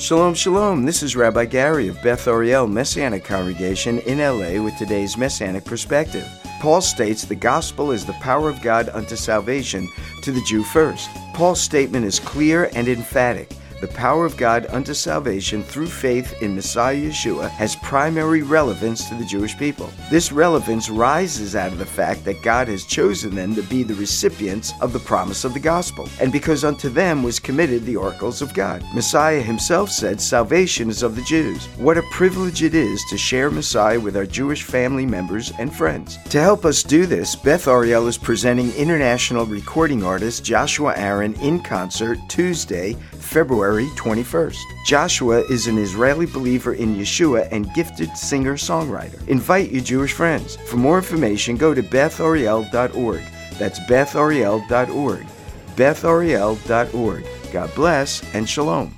Shalom, shalom. This is Rabbi Gary of Beth Ariel Messianic Congregation in LA with today's Messianic Perspective. Paul states the gospel is the power of God unto salvation to the Jew first. Paul's statement is clear and emphatic the power of God unto salvation through faith in Messiah Yeshua has primary relevance to the Jewish people. This relevance rises out of the fact that God has chosen them to be the recipients of the promise of the gospel, and because unto them was committed the oracles of God. Messiah himself said, Salvation is of the Jews. What a privilege it is to share Messiah with our Jewish family members and friends. To help us do this, Beth Ariel is presenting international recording artist Joshua Aaron in concert Tuesday, February 21st. Joshua is an Israeli believer in Yeshua and gifted singer songwriter. Invite your Jewish friends. For more information, go to bethariel.org. That's bethariel.org. bethariel.org. God bless and shalom.